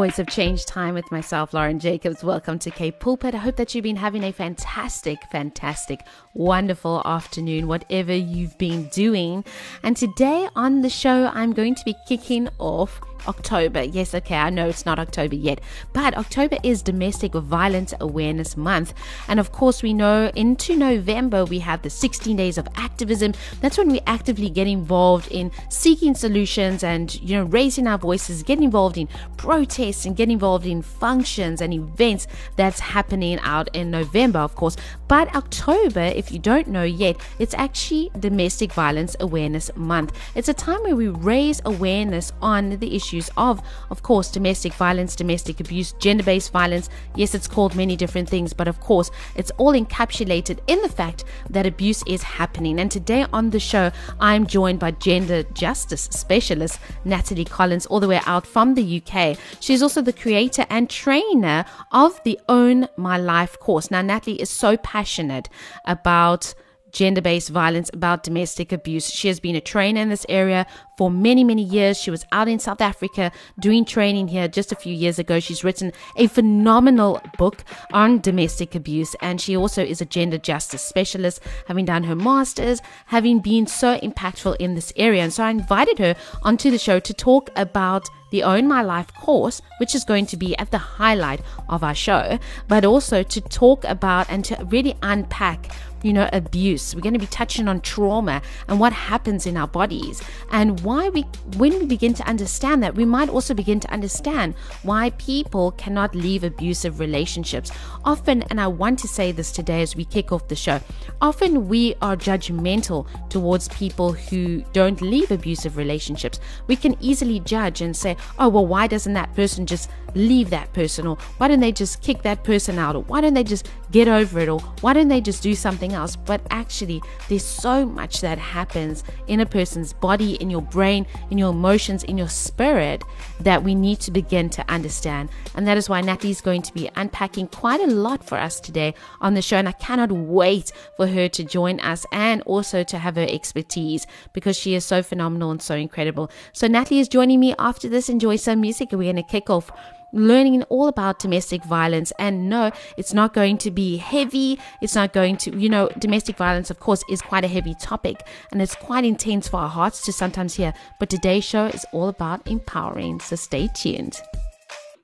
Voice of Change time with myself, Lauren Jacobs. Welcome to K Pulpit. I hope that you've been having a fantastic, fantastic, wonderful afternoon, whatever you've been doing. And today on the show, I'm going to be kicking off October. Yes, okay, I know it's not October yet, but October is Domestic Violence Awareness Month. And of course, we know into November we have the 16 days of activism. That's when we actively get involved in seeking solutions and, you know, raising our voices, get involved in protests and get involved in functions and events that's happening out in November, of course. But October, if you don't know yet, it's actually Domestic Violence Awareness Month. It's a time where we raise awareness on the issue issues of, of course, domestic violence, domestic abuse, gender based violence. Yes, it's called many different things, but of course, it's all encapsulated in the fact that abuse is happening. And today on the show, I'm joined by gender justice specialist Natalie Collins, all the way out from the UK. She's also the creator and trainer of the Own My Life course. Now, Natalie is so passionate about gender based violence, about domestic abuse. She has been a trainer in this area for many, many years. She was out in South Africa doing training here just a few years ago. She's written a phenomenal book on domestic abuse, and she also is a gender justice specialist, having done her master's, having been so impactful in this area. And so I invited her onto the show to talk about the Own My Life course, which is going to be at the highlight of our show, but also to talk about and to really unpack you know, abuse. We're going to be touching on trauma and what happens in our bodies and why we, when we begin to understand that, we might also begin to understand why people cannot leave abusive relationships. Often, and I want to say this today as we kick off the show, often we are judgmental towards people who don't leave abusive relationships. We can easily judge and say, oh, well, why doesn't that person just leave that person? Or why don't they just kick that person out? Or why don't they just get over it? Or why don't they just do something else? But actually, there's so much that happens in a person's body, in your brain, in your emotions, in your spirit that we need to begin to understand. And that is why is going to be unpacking quite a lot for us today on the show. And I cannot wait for her to join us and also to have her expertise because she is so phenomenal and so incredible. So, Natalie is joining me after this. Enjoy some music, and we're going to kick off learning all about domestic violence. And no, it's not going to be heavy. It's not going to, you know, domestic violence, of course, is quite a heavy topic and it's quite intense for our hearts to sometimes hear. But today's show is all about empowering. So stay tuned.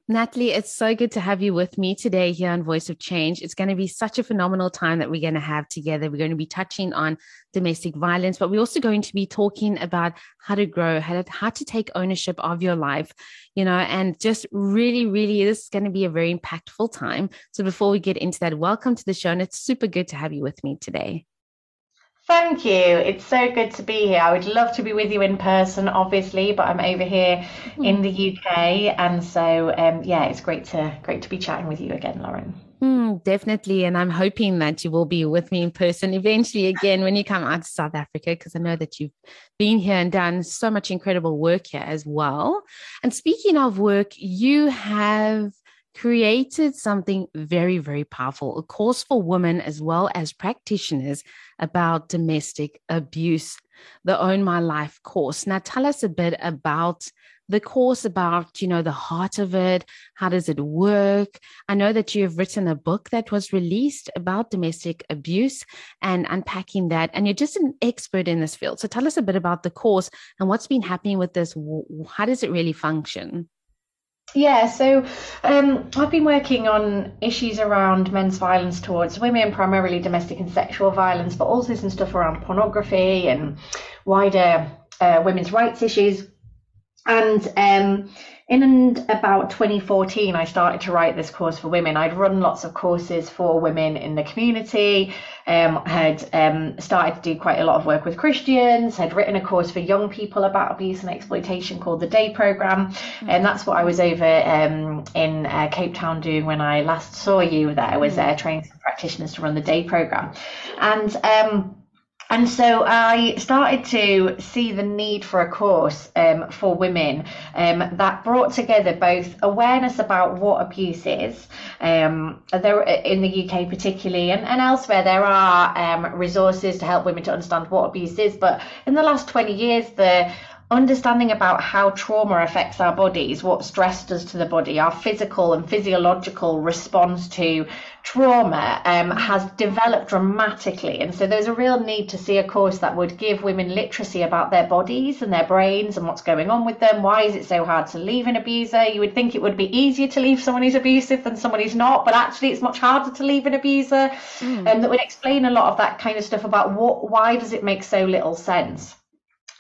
Natalie, it's so good to have you with me today here on Voice of Change. It's going to be such a phenomenal time that we're going to have together. We're going to be touching on domestic violence, but we're also going to be talking about how to grow, how to, how to take ownership of your life, you know, and just really, really, this is going to be a very impactful time. So before we get into that, welcome to the show. And it's super good to have you with me today. Thank you. It's so good to be here. I would love to be with you in person, obviously, but I'm over here in the UK, and so um, yeah, it's great to great to be chatting with you again, Lauren. Mm, definitely, and I'm hoping that you will be with me in person eventually again when you come out to South Africa, because I know that you've been here and done so much incredible work here as well. And speaking of work, you have created something very, very powerful, a course for women as well as practitioners about domestic abuse, the Own My Life course. Now, tell us a bit about the course about you know the heart of it. How does it work? I know that you have written a book that was released about domestic abuse and unpacking that and you're just an expert in this field. So tell us a bit about the course and what's been happening with this. How does it really function yeah, so um, I've been working on issues around men's violence towards women, primarily domestic and sexual violence, but also some stuff around pornography and wider uh, women's rights issues. And um, in about 2014, I started to write this course for women. I'd run lots of courses for women in the community, um, had um, started to do quite a lot of work with Christians, had written a course for young people about abuse and exploitation called the Day Program. Mm-hmm. And that's what I was over um, in uh, Cape Town doing when I last saw you there, I was uh, training some practitioners to run the Day Program. And um, and so I started to see the need for a course um, for women um, that brought together both awareness about what abuse is, um, there in the UK particularly, and, and elsewhere there are um, resources to help women to understand what abuse is. But in the last 20 years, the understanding about how trauma affects our bodies, what stress does to the body, our physical and physiological response to trauma um, has developed dramatically. And so there's a real need to see a course that would give women literacy about their bodies and their brains and what's going on with them. Why is it so hard to leave an abuser? You would think it would be easier to leave someone who's abusive than someone who's not, but actually it's much harder to leave an abuser. Mm. And um, that would explain a lot of that kind of stuff about what why does it make so little sense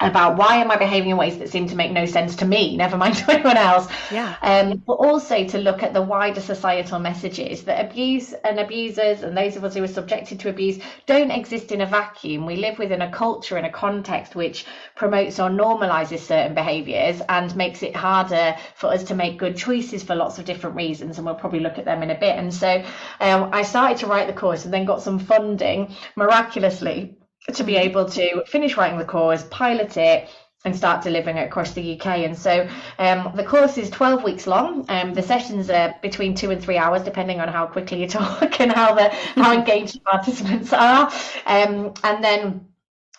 about why am I behaving in ways that seem to make no sense to me, never mind to anyone else. Yeah. Um, but also to look at the wider societal messages that abuse and abusers and those of us who are subjected to abuse don't exist in a vacuum. We live within a culture and a context which promotes or normalizes certain behaviors and makes it harder for us to make good choices for lots of different reasons. And we'll probably look at them in a bit. And so um, I started to write the course and then got some funding miraculously to be able to finish writing the course, pilot it, and start delivering it across the UK. And so um, the course is 12 weeks long. Um, the sessions are between two and three hours, depending on how quickly you talk and how the how engaged participants are. Um, and then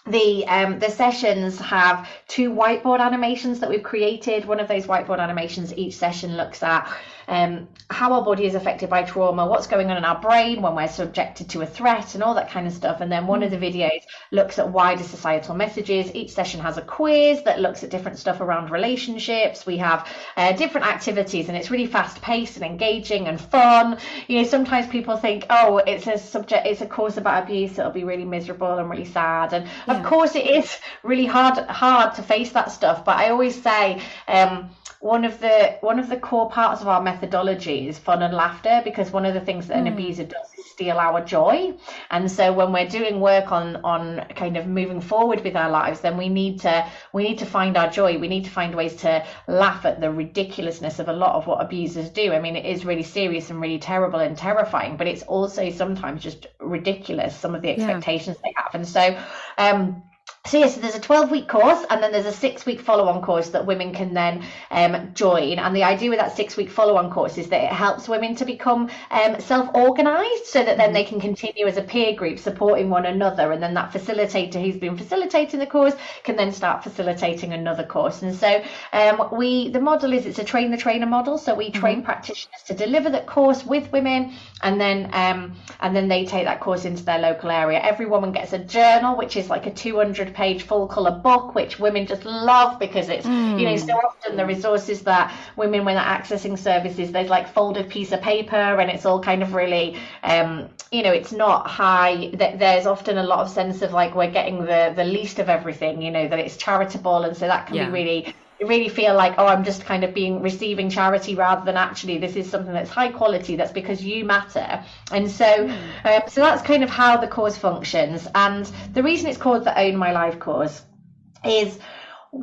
the um, the sessions have two whiteboard animations that we've created. One of those whiteboard animations, each session looks at um, how our body is affected by trauma, what's going on in our brain when we're subjected to a threat, and all that kind of stuff. And then one of the videos looks at wider societal messages. Each session has a quiz that looks at different stuff around relationships. We have uh, different activities, and it's really fast paced and engaging and fun. You know, sometimes people think, oh, it's a subject, it's a course about abuse, it'll be really miserable and really sad. And yeah. of course, it is really hard hard to face that stuff. But I always say. Um, one of the one of the core parts of our methodology is fun and laughter because one of the things that an mm. abuser does is steal our joy and so when we're doing work on on kind of moving forward with our lives then we need to we need to find our joy we need to find ways to laugh at the ridiculousness of a lot of what abusers do i mean it is really serious and really terrible and terrifying but it's also sometimes just ridiculous some of the expectations yeah. they have and so um so yes, yeah, so there's a 12 week course and then there's a six week follow on course that women can then um, join. And the idea with that six week follow on course is that it helps women to become um, self organized so that then they can continue as a peer group supporting one another. And then that facilitator who's been facilitating the course can then start facilitating another course. And so um, we, the model is it's a train the trainer model. So we train mm-hmm. practitioners to deliver that course with women and then, um, and then they take that course into their local area. Every woman gets a journal, which is like a 200 page full color book, which women just love because it's, mm. you know, so often the resources that women, when they're accessing services, there's like folded piece of paper and it's all kind of really, um, you know, it's not high. There's often a lot of sense of like we're getting the, the least of everything, you know, that it's charitable. And so that can yeah. be really really feel like oh i'm just kind of being receiving charity rather than actually this is something that's high quality that's because you matter. And so mm. um, so that's kind of how the cause functions. And the reason it's called the own my life cause is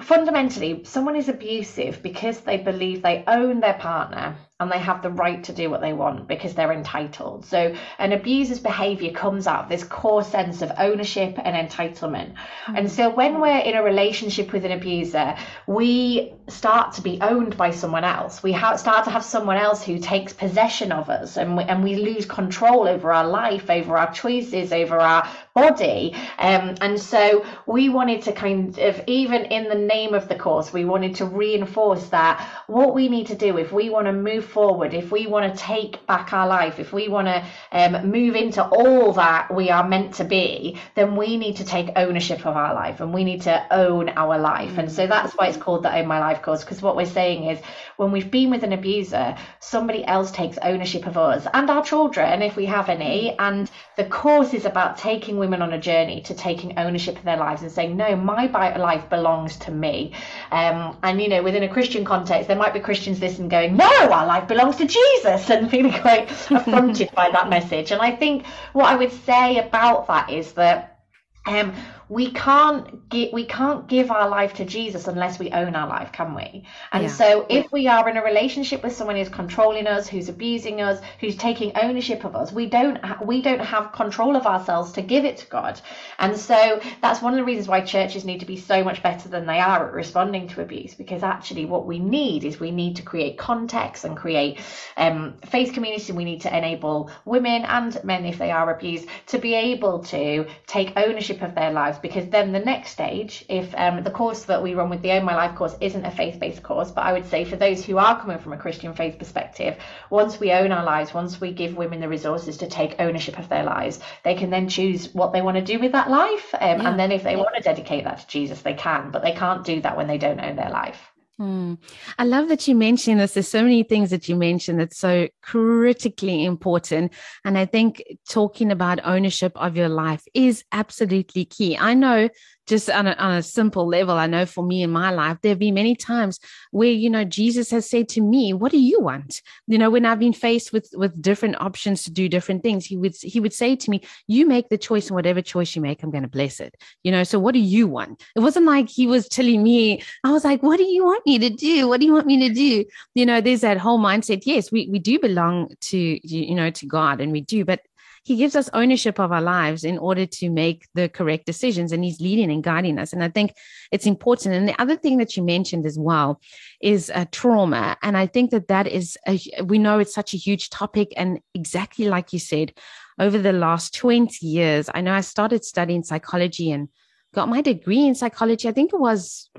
fundamentally someone is abusive because they believe they own their partner and they have the right to do what they want because they're entitled. So an abuser's behavior comes out of this core sense of ownership and entitlement. Mm-hmm. And so when we're in a relationship with an abuser, we start to be owned by someone else. We ha- start to have someone else who takes possession of us and we, and we lose control over our life, over our choices, over our body. Um, and so we wanted to kind of, even in the name of the course, we wanted to reinforce that what we need to do if we want to move move forward, if we want to take back our life, if we want to um, move into all that we are meant to be, then we need to take ownership of our life and we need to own our life. And so that's why it's called the Own My Life course, because what we're saying is when we've been with an abuser, somebody else takes ownership of us and our children, if we have any. And the course is about taking women on a journey to taking ownership of their lives and saying, no, my life belongs to me. Um, and, you know, within a Christian context, there might be Christians listening going, no, our life belongs to Jesus and feeling quite affronted by that message. And I think what I would say about that is that um, we can't get we can't give our life to Jesus unless we own our life, can we? And Yeah. so if we are in a relationship with someone who's controlling us, who's abusing us, who's taking ownership of us, we don't we don't have control of ourselves to give it to God. And so that's one of the reasons why churches need to be so much better than they are at responding to abuse because actually what we need is we need to create context and create um, faith community. We need to enable women and men if they are abused to be able to take ownership of their lives because then the next stage if um, the course that we run with the own my life course isn't a faith-based course but i would say for those who are coming from a christian faith perspective once we own our lives once we give women the resources to take ownership of their lives they can then choose what they want to do with that life um, Yeah. and then if they want to dedicate that to jesus they can but they can't do that when they don't own their life Mm. I love that you mentioned this. There's so many things that you mentioned that's so critically important. And I think talking about ownership of your life is absolutely key. I know just on a, on a simple level, I know for me in my life, there have been many times where, you know, Jesus has said to me, what do you want? You know, when I've been faced with, with different options to do different things, he would, he would say to me, you make the choice and whatever choice you make, I'm going to bless it. You know, so what do you want? It wasn't like he was telling me, I was like, what do you want me to do? What do you want me to do? You know, there's that whole mindset. Yes, we, we do belong to, you know, to God and we do, but he gives us ownership of our lives in order to make the correct decisions and he's leading and guiding us. And I think it's important. And the other thing that you mentioned as well is uh, trauma. And I think that that is, a, we know it's such a huge topic. And exactly like you said, over the last 20 years, I know I started studying psychology and got my degree in psychology. I think it was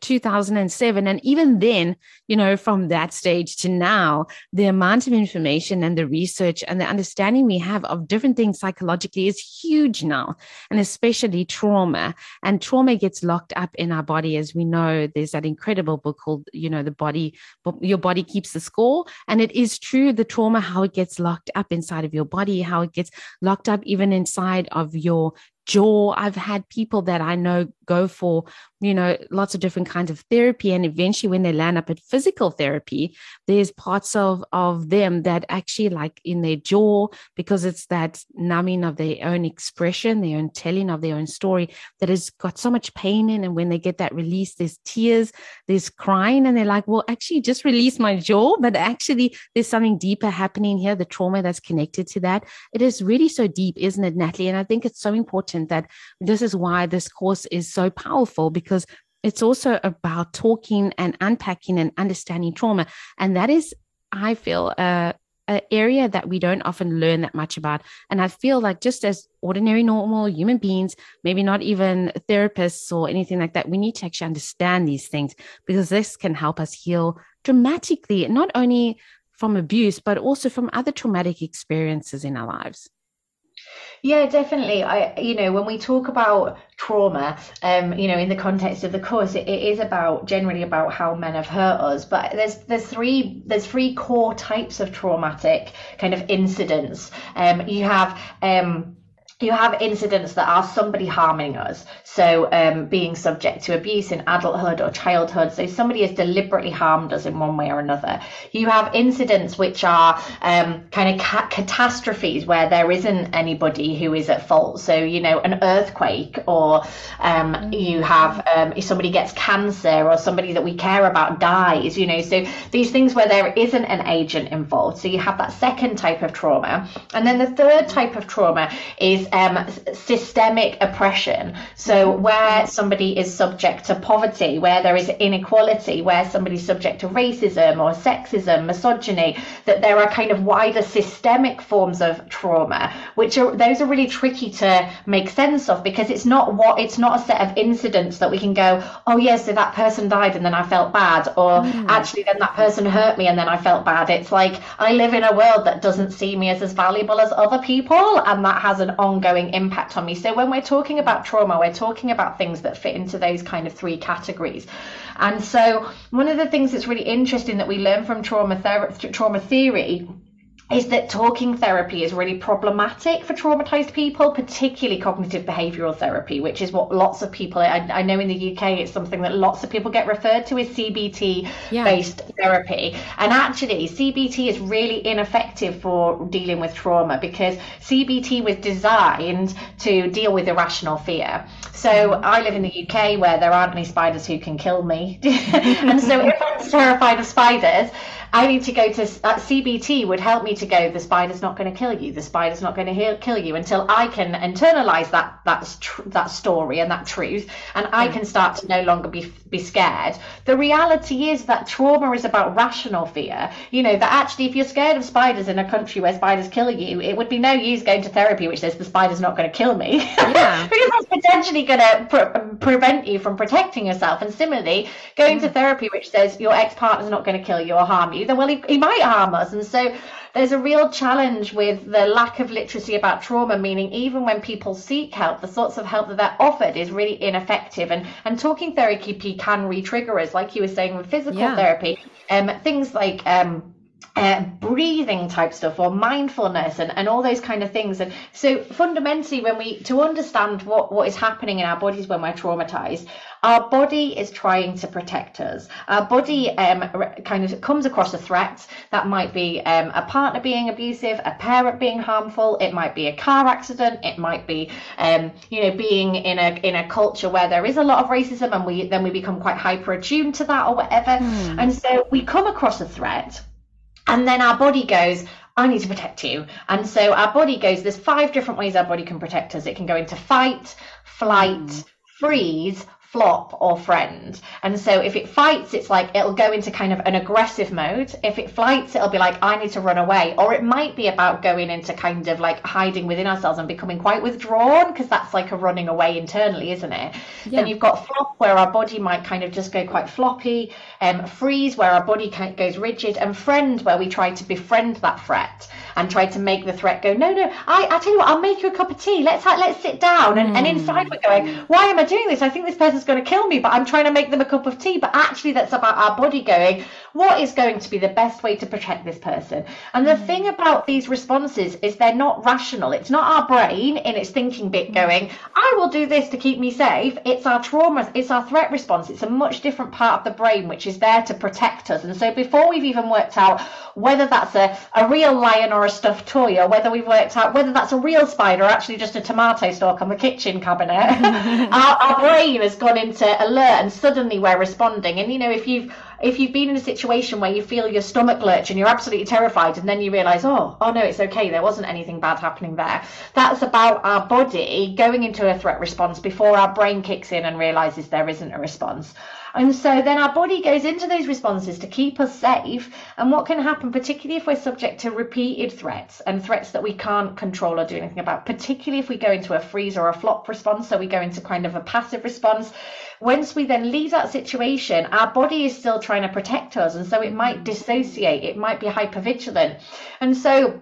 2007 and even then you know from that stage to now the amount of information and the research and the understanding we have of different things psychologically is huge now and especially trauma. And trauma gets locked up in our body. As we know there's that incredible book called you know the body your body keeps the score. And it is true the trauma how it gets locked up inside of your body how it gets locked up even inside of your jaw. I've had people that I know go for, you know, lots of different kinds of therapy. And eventually when they land up at physical therapy, there's parts of, of them that actually like in their jaw, because it's that numbing of their own expression, their own telling of their own story that has got so much pain in. And when they get that release, there's tears, there's crying, and they're like, well, actually just release my jaw. But actually there's something deeper happening here, the trauma that's connected to that. It is really so deep, isn't it, Natalie? And I think it's so important that this is why this course is so powerful because it's also about talking and unpacking and understanding trauma. And that is, I feel, uh, an area that we don't often learn that much about. And I feel like just as ordinary, normal human beings, maybe not even therapists or anything like that, we need to actually understand these things because this can help us heal dramatically, not only from abuse, but also from other traumatic experiences in our lives. Yeah, definitely. I, you know, when we talk about trauma, um, you know, in the context of the course, it, it is about generally about how men have hurt us. But there's there's three there's three core types of traumatic kind of incidents. Um, you have um you have incidents that are somebody harming us. So, um, being subject to abuse in adulthood or childhood. So, somebody has deliberately harmed us in one way or another. You have incidents which are um, kind of ca- catastrophes where there isn't anybody who is at fault. So, you know, an earthquake, or um, mm-hmm. you have um, if somebody gets cancer, or somebody that we care about dies, you know. So, these things where there isn't an agent involved. So, you have that second type of trauma. And then the third type of trauma is um, systemic oppression. So where somebody is subject to poverty, where there is inequality, where somebody's subject to racism or sexism, misogyny, that there are kind of wider systemic forms of trauma, which are those are really tricky to make sense of because it's not what it's not a set of incidents that we can go, oh yes, yeah, so that person died and then I felt bad, or mm. actually then that person hurt me and then I felt bad. It's like I live in a world that doesn't see me as as valuable as other people, and that has an ongoing impact on me. So when we're talking about trauma, we're talking about things that fit into those kind of three categories. And so one of the things that's really interesting that we learn from trauma ther- trauma theory is that talking therapy is really problematic for traumatized people, particularly cognitive behavioral therapy, which is what lots of people, I, I know in the UK, it's something that lots of people get referred to as CBT based yeah. therapy. And actually, CBT is really ineffective for dealing with trauma because CBT was designed to deal with irrational fear. So. I live in the UK where there aren't any spiders who can kill me. and so if I'm terrified of spiders, I need to go to uh, CBT would help me to go. The spider's not going to kill you. The spider's not going to kill you until I can internalize that that tr- that story and that truth, and I can start to no longer be be scared. The reality is that trauma is about rational fear. You know that actually, if you're scared of spiders in a country where spiders kill you, it would be no use going to therapy, which says the spider's not going to kill me, yeah. because that's potentially going to pre- prevent you from protecting yourself. And similarly, going mm. to therapy, which says your ex partner's not going to kill you or harm you then well, he, he might harm us. And so there's a real challenge with the lack of literacy about trauma, meaning even when people seek help, the sorts of help that they're offered is really ineffective. And, and talking therapy can re-trigger us, like you were saying with physical yeah. therapy. Um, things like um, uh, breathing type stuff or mindfulness and, and all those kind of things. And so fundamentally, when we to understand what, what is happening in our bodies when we're traumatized, our body is trying to protect us. Our body um, kind of comes across a threat that might be um, a partner being abusive, a parent being harmful. It might be a car accident. It might be, um, you know, being in a in a culture where there is a lot of racism, and we then we become quite hyper attuned to that or whatever. Mm. And so we come across a threat and then our body goes, I need to protect you. And so our body goes, there's five different ways our body can protect us. It can go into fight, flight, mm. freeze, flop or friend. And so if it fights, it's like it'll go into kind of an aggressive mode. If it fights, it'll be like, I need to run away. Or it might be about going into kind of like hiding within ourselves and becoming quite withdrawn because that's like a running away internally, isn't it? Yeah. Then you've got flop where our body might kind of just go quite floppy, um, freeze where our body kind of goes rigid, and friend where we try to befriend that threat and try to make the threat go, no, no, I, I tell you what, I'll make you a cup of tea. Let's let's sit down. And, mm. and inside we're going, why am I doing this? I think this person's going to kill me, but I'm trying to make them a cup of tea. But actually, that's about our body going, what is going to be the best way to protect this person? And the mm. thing about these responses is they're not rational. It's not our brain in its thinking bit mm. going, I will do this to keep me safe. It's our trauma, it's our threat response. It's a much different part of the brain which is there to protect us. And so before we've even worked out whether that's a, a real lion or a stuffed toy, or whether we've worked out whether that's a real spider or actually just a tomato stalk on the kitchen cabinet, our, our brain has gone into alert and suddenly we're responding. And you know, if you've if you've been in a situation where you feel your stomach lurch and you're absolutely terrified and then you realize oh oh no it's okay. There wasn't anything bad happening there. That's about our body going into a threat response before our brain kicks in and realizes there isn't a response and so then our body goes into those responses to keep us safe. And what can happen, particularly if we're subject to repeated threats and threats that we can't control or do anything about, particularly if we go into a freeze or a flop response, so we go into kind of a passive response. Once we then leave that situation, our body is still trying to protect us. And so it might dissociate, it might be hypervigilant. And so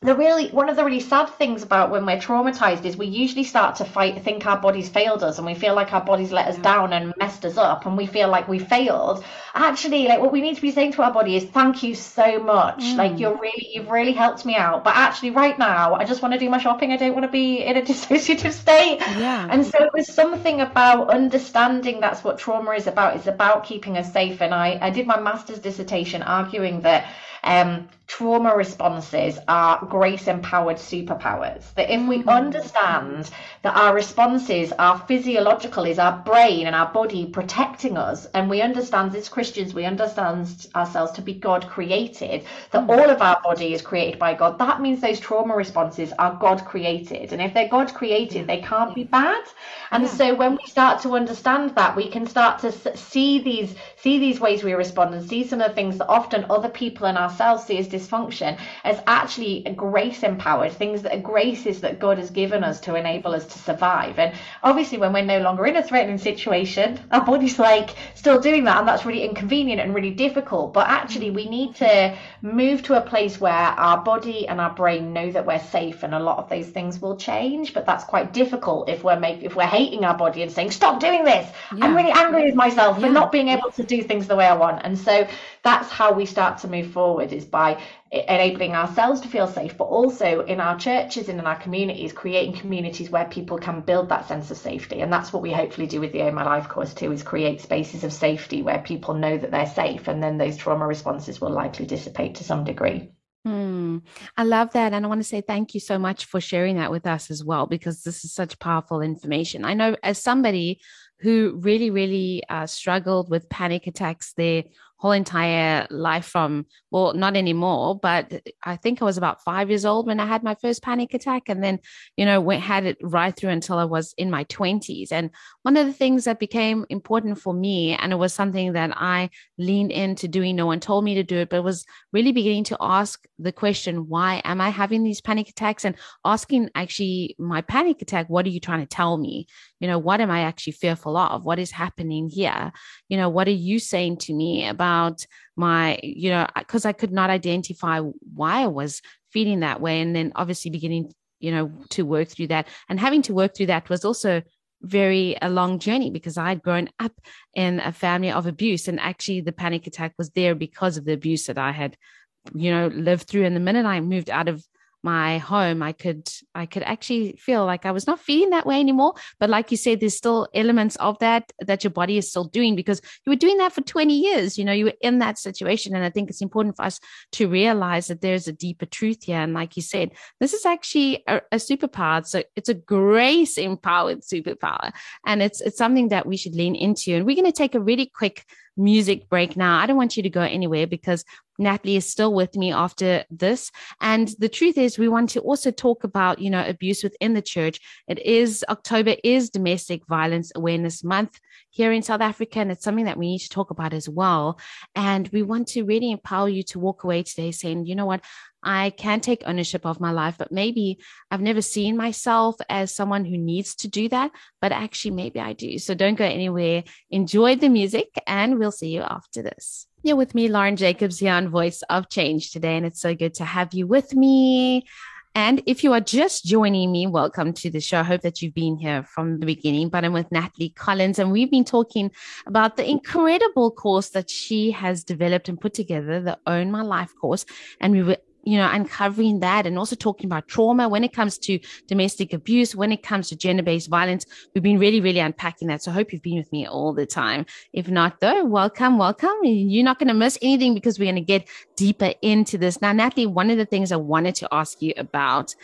the really one of the really sad things about when we're traumatized is we usually start to fight think our bodies failed us and we feel like our bodies let us yeah. down and messed us up and we feel like we failed. Actually like what we need to be saying to our body is thank you so much. Mm. like you're really you've really helped me out. But actually right now i just want to do my shopping. I don't want to be in a dissociative state. Yeah. And so it was something about understanding that's what trauma is about. It's about keeping us safe. And i i did my master's dissertation arguing that um, trauma responses are grace empowered superpowers. That if we mm. understand that our responses are physiological, is our brain and our body protecting us, and we understand as Christians, we understand ourselves to be God created, that mm. all of our body is created by God, that means those trauma responses are God created. And if they're God created, they can't be bad. And yeah. so when we start to understand that, we can start to see these see these ways we respond and see some of the things that often other people in ourselves see as dysfunction as actually a grace empowered things that are graces that God has given us to enable us to survive. And obviously, when we're no longer in a threatening situation, our body's like still doing that, and that's really inconvenient and really difficult. But actually, we need to move to a place where our body and our brain know that we're safe, and a lot of those things will change. But that's quite difficult if we're make, if we're hating our body and saying, "Stop doing this." Yeah. I'm really angry with myself yeah. for not being able to do things the way I want. And so that's how we start to move forward forward is by enabling ourselves to feel safe, but also in our churches and in our communities, creating communities where people can build that sense of safety. And that's what we hopefully do with the Own My Life course too, is create spaces of safety where people know that they're safe and then those trauma responses will likely dissipate to some degree. Hmm. I love that. And I want to say thank you so much for sharing that with us as well, because this is such powerful information. I know as somebody who really, really uh, struggled with panic attacks their whole entire life from, well, not anymore, but I think I was about five years old when I had my first panic attack. And then, you know, went, had it right through until I was in my 20s. And one of the things that became important for me, and it was something that I leaned into doing, no one told me to do it, but was really beginning to ask the question, why am I having these panic attacks? And asking actually my panic attack, what are you trying to tell me? You know, what am I actually fearful of? What is happening here? You know, what are you saying to me about my, you know, because I could not identify why I was feeling that way. And then obviously beginning, you know, to work through that. And having to work through that was also very a long journey because I had grown up in a family of abuse. And actually the panic attack was there because of the abuse that I had, you know, lived through. And the minute I moved out of my home i could i could actually feel like i was not feeling that way anymore. But like you said there's still elements of that that your body is still doing because you were doing that for 20 years you know you were in that situation. And i think it's important for us to realize that there's a deeper truth here. And like you said this is actually a, a superpower. So it's a grace empowered superpower. And it's it's something that we should lean into. And we're going to take a really quick music break now. I don't want you to go anywhere because Natalie is still with me after this. And the truth is, we want to also talk about, you know, abuse within the church. It is October is Domestic Violence Awareness Month here in South Africa, and it's something that we need to talk about as well. And we want to really empower you to walk away today saying, you know what, I can take ownership of my life, but maybe I've never seen myself as someone who needs to do that, but actually, maybe I do. So don't go anywhere. Enjoy the music, and we'll see you after this. You're with me, Lauren Jacobs, here on Voice of Change today, and it's so good to have you with me. And if you are just joining me, welcome to the show. I hope that you've been here from the beginning. But I'm with Natalie Collins, and we've been talking about the incredible course that she has developed and put together, the Own My Life course. And we were you know, uncovering that and also talking about trauma when it comes to domestic abuse, when it comes to gender based violence. We've been really, really unpacking that. So I hope you've been with me all the time. If not, though, welcome, welcome. You're not going to miss anything because we're going to get deeper into this. Now, Natalie, one of the things I wanted to ask you about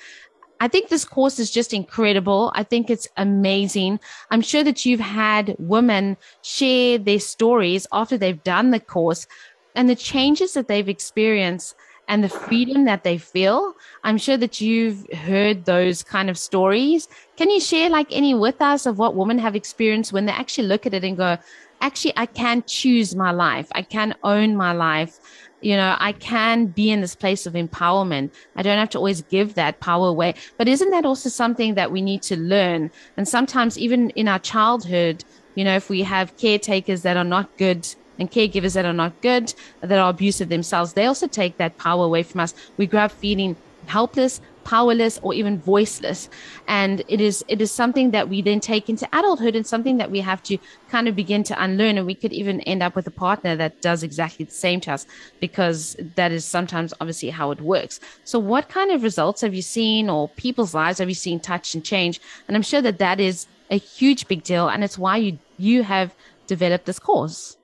I think this course is just incredible. I think it's amazing. I'm sure that you've had women share their stories after they've done the course and the changes that they've experienced and the freedom that they feel. I'm sure that you've heard those kind of stories. Can you share like any with us of what women have experienced when they actually look at it and go, actually, I can choose my life. I can own my life. You know, I can be in this place of empowerment. I don't have to always give that power away. But isn't that also something that we need to learn? And sometimes even in our childhood, you know, if we have caretakers that are not good and caregivers that are not good, that are abusive themselves, they also take that power away from us. We grow up feeling helpless, powerless, or even voiceless. And it is it is something that we then take into adulthood and something that we have to kind of begin to unlearn. And we could even end up with a partner that does exactly the same to us because that is sometimes obviously how it works. So what kind of results have you seen or people's lives have you seen touch and change? And I'm sure that that is a huge big deal. And it's why you you have developed this course.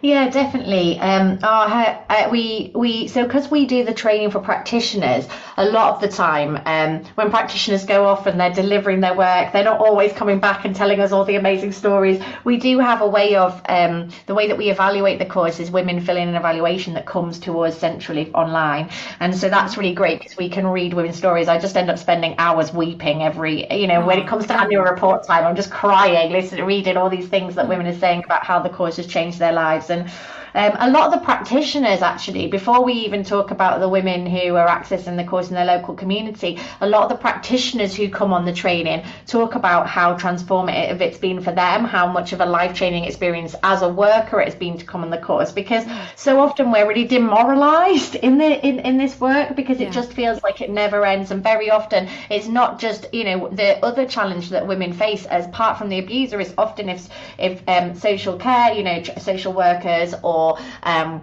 Yeah, definitely. Um, our, uh, we we so because we do the training for practitioners, a lot of the time um, when practitioners go off and they're delivering their work, they're not always coming back and telling us all the amazing stories. We do have a way of um, the way that we evaluate the course is women fill in an evaluation that comes to us centrally online, and so that's really great because we can read women's stories. I just end up spending hours weeping every you know when it comes to annual report time. I'm just crying, listening, reading all these things that women are saying about how the course has changed their lives. And um, a lot of the practitioners, actually, before we even talk about the women who are accessing the course in their local community, a lot of the practitioners who come on the training talk about how transformative it's been for them, how much of a life changing experience as a worker it's been to come on the course. Because so often we're really demoralized in the in, in this work because it just feels like it never ends. And very often it's not just, you know, the other challenge that women face as apart from the abuser is often if if um, social care, you know, social workers or um,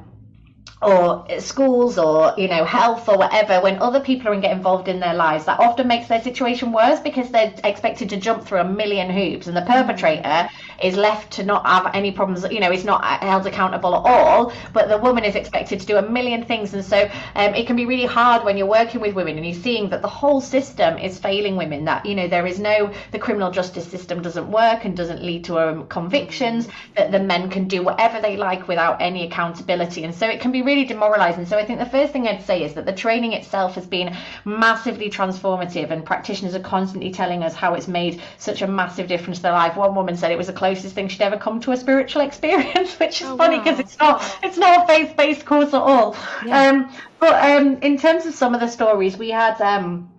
or schools or you know health or whatever when other people are get involved in their lives that often makes their situation worse because they're expected to jump through a million hoops and the perpetrator is left to not have any problems you know is not held accountable at all but the woman is expected to do a million things. And so um, it can be really hard when you're working with women and you're seeing that the whole system is failing women that you know there is no the criminal justice system doesn't work and doesn't lead to um, convictions that the men can do whatever they like without any accountability. And so it can be really demoralizing so i think the first thing i'd say is that the training itself has been massively transformative and practitioners are constantly telling us how it's made such a massive difference to their life one woman said it was the closest thing she'd ever come to a spiritual experience which is oh, funny because wow. it's not it's not a faith-based course at all yeah. um, but um, in terms of some of the stories we had um,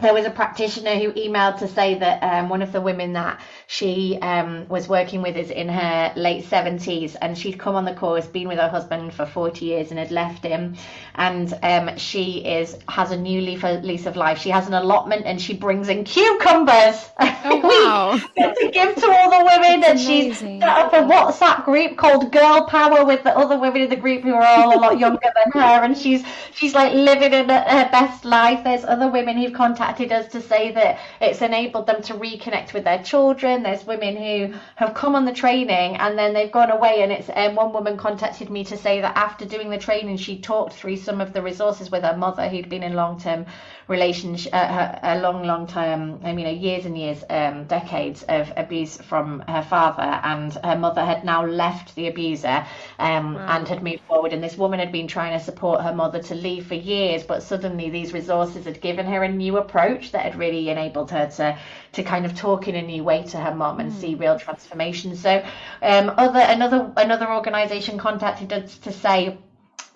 there was a practitioner who emailed to say that um, one of the women that she um, was working with is in her late 70s and she'd come on the course, been with her husband for 40 years and had left him. And um, she is has a new leaf, lease of life. She has an allotment and she brings in cucumbers oh, wow. to give to all the women. That's and she's set up a WhatsApp group called Girl Power with the other women in the group who are all a lot younger than her. And she's she's like living in her best life. There's other women who've contacted us to say that it's enabled them to reconnect with their children there's women who have come on the training and then they've gone away. And it's um, one woman contacted me to say that after doing the training, she talked through some of the resources with her mother who'd been in long term relationship, uh, a long, long time, I mean, years and years, um, decades of abuse from her father, and her mother had now left the abuser um, wow. and had moved forward. And this woman had been trying to support her mother to leave for years, but suddenly these resources had given her a new approach that had really enabled her to to kind of talk in a new way to her mom and mm. see real transformation. So, um, other another another organisation contacted us to say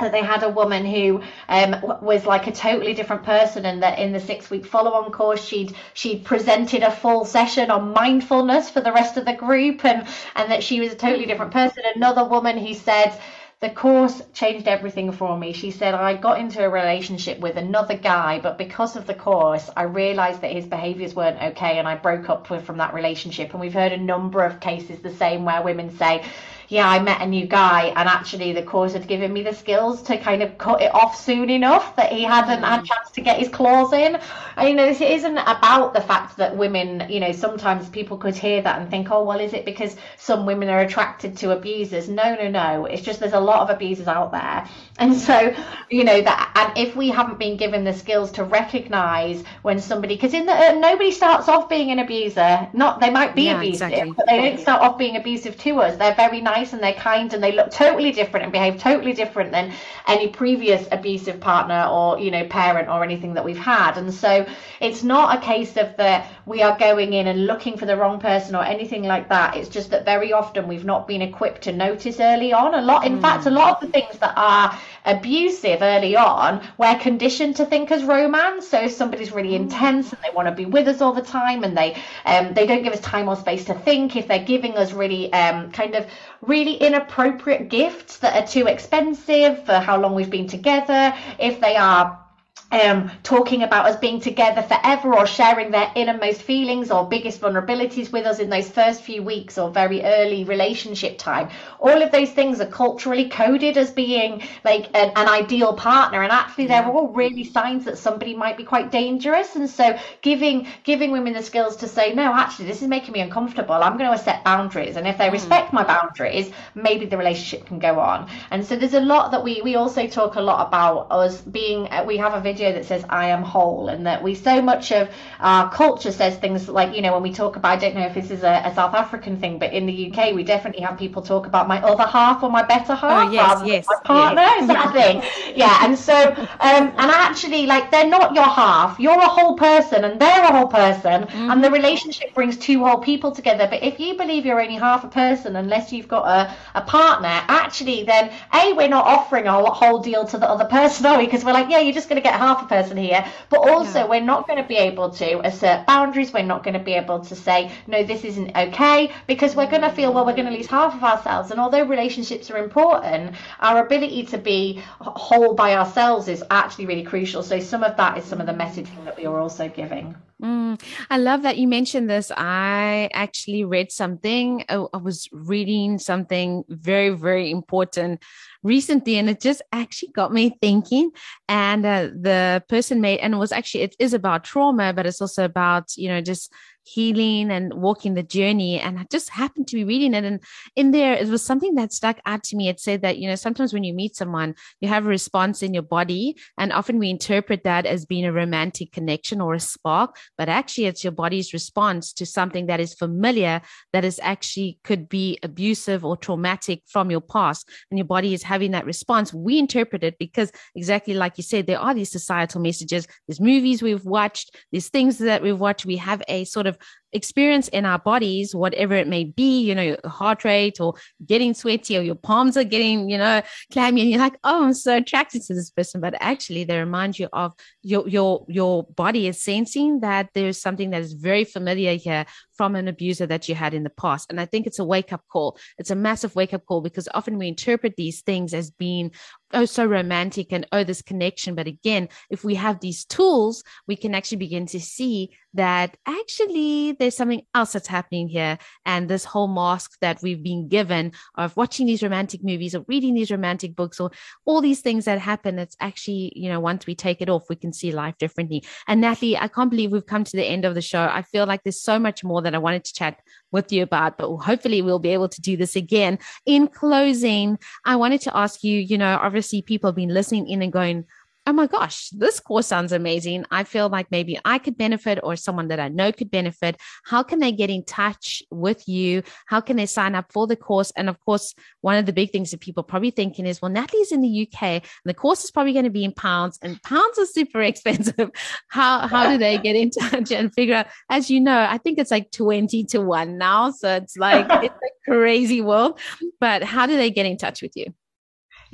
they had a woman who um, was like a totally different person and that in the six week follow on course she'd she'd presented a full session on mindfulness for the rest of the group and and that she was a totally different person another woman who said the course changed everything for me. She said, I got into a relationship with another guy, but because of the course, I realized that his behaviors weren't okay and I broke up with, from that relationship. And we've heard a number of cases the same where women say, yeah, I met a new guy, and actually the course had given me the skills to kind of cut it off soon enough that he hadn't mm. had a chance to get his claws in. And, you know, isn't about the fact that women, you know, sometimes people could hear that and think, oh, well, is it because some women are attracted to abusers? No, no, no. It's just there's a lot of abusers out there. And so, you know, that, and if we haven't been given the skills to recognize when somebody, because in the, uh, nobody starts off being an abuser, not, they might be yeah, abusive, exactly. but they don't start off being abusive to us. They're very nice nice and they're kind and they look totally different and behave totally different than any previous abusive partner or you know parent or anything that we've had and so it's not a case of that we are going in and looking for the wrong person or anything like that it's just that very often we've not been equipped to notice early on a lot in mm. fact a lot of the things that are abusive early on we're conditioned to think as romance so if somebody's really mm. intense and they want to be with us all the time and they um, they don't give us time or space to think if they're giving us really um, kind of really inappropriate gifts that are too expensive for how long we've been together, if they are um, talking about us being together forever or sharing their innermost feelings or biggest vulnerabilities with us in those first few weeks or very early relationship time. All of those things are culturally coded as being like an, an ideal partner, and actually they're all really signs that somebody might be quite dangerous. And so giving giving women the skills to say, no, actually this is making me uncomfortable. I'm going to set boundaries, and if they mm. respect my boundaries, maybe the relationship can go on. And so there's a lot that we we also talk a lot about us being. We have a video that says I am whole, and that we so much of our culture says things like, you know, when we talk about, I don't know if this is a, a South African thing, but in the UK, we definitely have people talk about my other half or my better half oh, yes, rather yes, than my partner. Yes. Is that a thing? Yeah, and so, um, and actually, like, they're not your half. You're a whole person, and they're a whole person, mm-hmm. and the relationship brings two whole people together. But if you believe you're only half a person, unless you've got a, a partner, actually, then A, we're not offering our whole deal to the other person, are we? Because we're like, yeah, you're just going to get half a person here, but also yeah. we're not going to be able to assert boundaries. We're not going to be able to say, no, this isn't okay, because we're going to feel, well, we're going to lose half of ourselves. And although relationships are important, our ability to be whole by ourselves is actually really crucial. So some of that is some of the messaging that we are also giving. Mm, I love that you mentioned this. I actually read something. I, I was reading something very, very important recently, and it just actually got me thinking. And uh, the person made, and it was actually, it is about trauma, but it's also about, you know, just healing and walking the journey. And I just happened to be reading it. And in there, it was something that stuck out to me. It said that, you know, sometimes when you meet someone, you have a response in your body. And often we interpret that as being a romantic connection or a spark. But actually, it's your body's response to something that is familiar, that is actually could be abusive or traumatic from your past. And your body is having that response. We interpret it because, exactly like you said, there are these societal messages. There's movies we've watched, there's things that we've watched. We have a sort of of experience in our bodies, whatever it may be, you know, your heart rate or getting sweaty or your palms are getting, you know, clammy and you're like, oh, I'm so attracted to this person. But actually they remind you of your your your body is sensing that there's something that is very familiar here from an abuser that you had in the past. And I think it's a wake up call. It's a massive wake up call because often we interpret these things as being oh so romantic and oh this connection but again if we have these tools we can actually begin to see that actually there's something else that's happening here. And this whole mask that we've been given of watching these romantic movies or reading these romantic books or all these things that happen it's actually you know once we take it off we can see life differently. And natalie i can't believe we've come to the end of the show. I feel like there's so much more that i wanted to chat with you about but hopefully we'll be able to do this again. In closing i wanted to ask you you know obviously people have been listening in and going, oh my gosh, this course sounds amazing. I feel like maybe I could benefit or someone that I know could benefit. How can they get in touch with you? How can they sign up for the course? And of course, one of the big things that people are probably thinking is, well, Natalie's in the UK and the course is probably going to be in pounds and pounds are super expensive. How, how do they get in touch and figure out, as you know, I think it's like 20 to one now. So it's like, it's a crazy world, but how do they get in touch with you?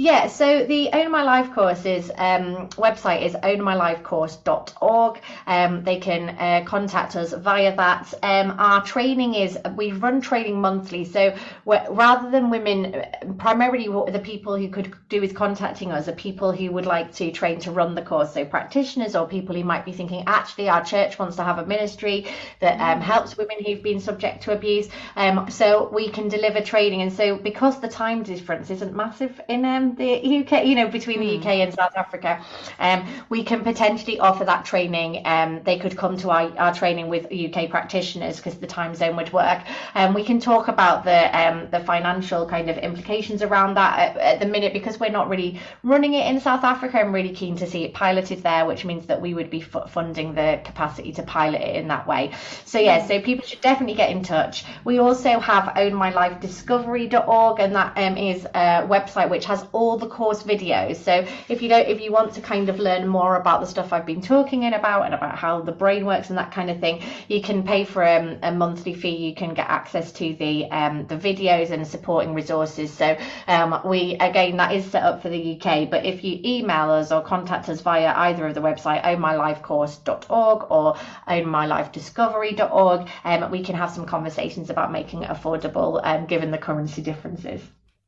Yeah, so the Own My Life courses um, website is ownmylifecourse.org. Um, they can uh, contact us via that. Um, our training is, we run training monthly. So rather than women, primarily the people who could do with contacting us are people who would like to train to run the course. So practitioners or people who might be thinking, actually, our church wants to have a ministry that um, helps women who've been subject to abuse. Um, so we can deliver training. And so because the time difference isn't massive in um, the UK, you know, between the UK hmm. and South Africa, um, we can potentially offer that training. Um, they could come to our, our training with UK practitioners because the time zone would work. And um, we can talk about the um, the financial kind of implications around that at, at, the minute because we're not really running it in South Africa. I'm really keen to see it piloted there, which means that we would be f- funding the capacity to pilot it in that way. So yeah, so people should definitely get in touch. We also have ownmylifediscovery.org, and that um, is a website which has all the course videos. So if you don't, if you want to kind of learn more about the stuff I've been talking in about and about how the brain works and that kind of thing, you can pay for um, a monthly fee. You can get access to the um, the videos and supporting resources. So um, we again that is set up for the UK. But if you email us or contact us via either of the website ownmylifecourse.org or ownmylifediscovery.org, um, we can have some conversations about making it affordable um, given the currency differences.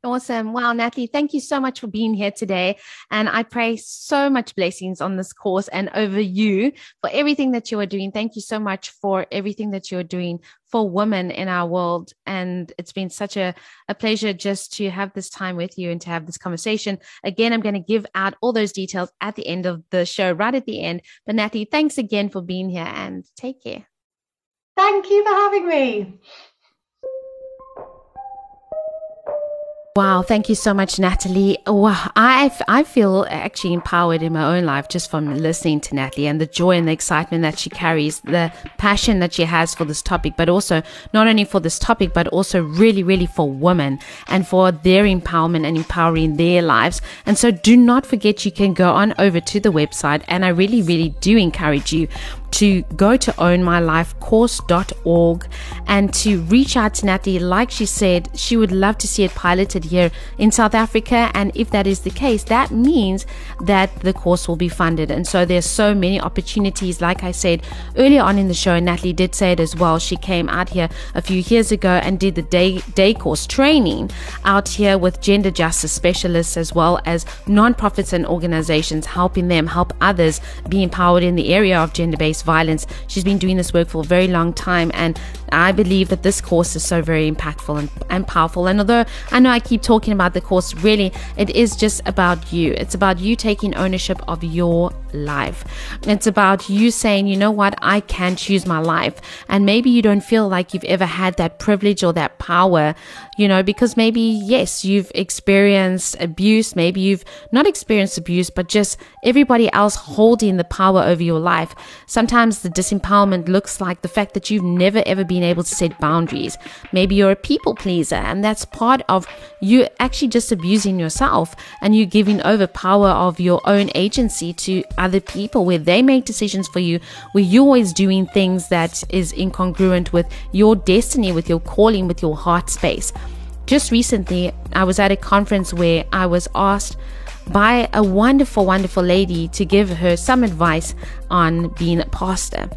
Awesome. Wow, Natalie, thank you so much for being here today. And I pray so much blessings on this course and over you for everything that you are doing. Thank you so much for everything that you're doing for women in our world. And it's been such a, a pleasure just to have this time with you and to have this conversation. Again, I'm going to give out all those details at the end of the show, right at the end. But Natalie, thanks again for being here and take care. Thank you for having me. Wow, thank you so much, Natalie. Wow, I, I feel actually empowered in my own life just from listening to Natalie and the joy and the excitement that she carries, the passion that she has for this topic, but also not only for this topic, but also really, really for women and for their empowerment and empowering their lives. And so do not forget you can go on over to the website. And I really, really do encourage you to go to ownmylifecourse.org and to reach out to Natalie. Like she said, she would love to see it piloted funded here in South Africa. And if that is the case, that means that the course will be funded. And so there's so many opportunities. Like I said earlier on in the show, Natalie did say it as well. She came out here a few years ago and did the day, day course training out here with gender justice specialists as well as non-profits and organizations, helping them help others be empowered in the area of gender-based violence. She's been doing this work for a very long time and I believe that this course is so very impactful and, and powerful. And although I know I keep talking about the course, really, it is just about you. It's about you taking ownership of your life. It's about you saying, you know what, I can choose my life. And maybe you don't feel like you've ever had that privilege or that power, you know, because maybe, yes, you've experienced abuse. Maybe you've not experienced abuse, but just everybody else holding the power over your life. Sometimes the disempowerment looks like the fact that you've never ever been able to set boundaries. Maybe you're a people pleaser, and that's part of you actually just abusing yourself and you giving over power of your own agency to other people where they make decisions for you, where you're always doing things that is incongruent with your destiny, with your calling, with your heart space. Just recently, I was at a conference where I was asked by a wonderful, wonderful lady to give her some advice on being a pastor.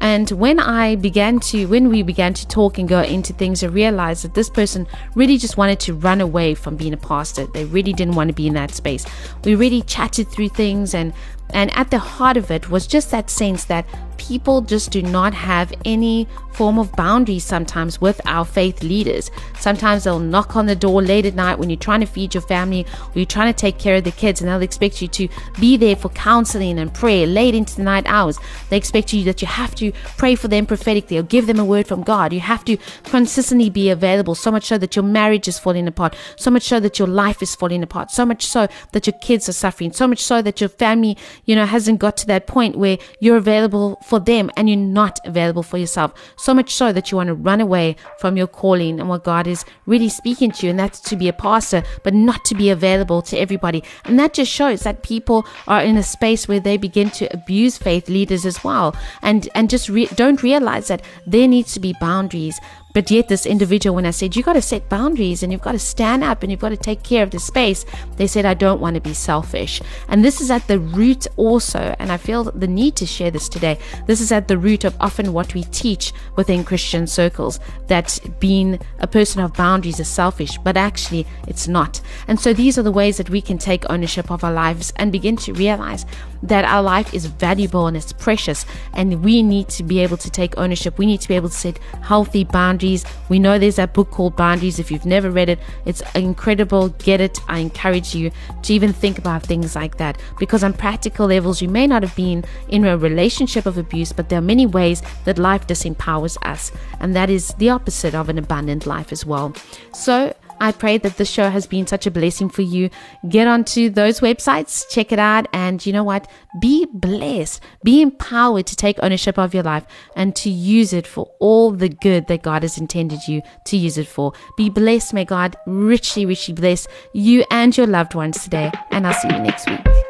And when I began to, when we began to talk and go into things, I realized that this person really just wanted to run away from being a pastor. They really didn't want to be in that space. We really chatted through things and and at the heart of it was just that sense that people just do not have any form of boundaries sometimes with our faith leaders. Sometimes they'll knock on the door late at night when you're trying to feed your family or you're trying to take care of the kids, and they'll expect you to be there for counseling and prayer late into the night hours. They expect you that you have to pray for them prophetically or give them a word from God. You have to consistently be available, so much so that your marriage is falling apart, so much so that your life is falling apart, so much so that your kids are suffering, so much so that your family, you know, hasn't got to that point where you're available for them and you're not available for yourself. So much so that you want to run away from your calling and what God is really speaking to you, and that's to be a pastor, but not to be available to everybody. And that just shows that people are in a space where they begin to abuse faith leaders as well, and and just re- don't realize that there needs to be boundaries. But yet, this individual, when I said, You've got to set boundaries and you've got to stand up and you've got to take care of the space, they said, I don't want to be selfish. And this is at the root also, and I feel the need to share this today. This is at the root of often what we teach within Christian circles that being a person of boundaries is selfish, but actually it's not. And so these are the ways that we can take ownership of our lives and begin to realize that our life is valuable and it's precious, and we need to be able to take ownership. We need to be able to set healthy boundaries. We know there's that book called Boundaries. If you've never read it, it's incredible. Get it. I encourage you to even think about things like that because, on practical levels, you may not have been in a relationship of abuse, but there are many ways that life disempowers us, and that is the opposite of an abundant life as well. So, I pray that this show has been such a blessing for you. Get onto those websites, check it out, and you know what? Be blessed, be empowered to take ownership of your life and to use it for all the good that God has intended you to use it for. Be blessed. May God richly, richly bless you and your loved ones today. And I'll see you next week.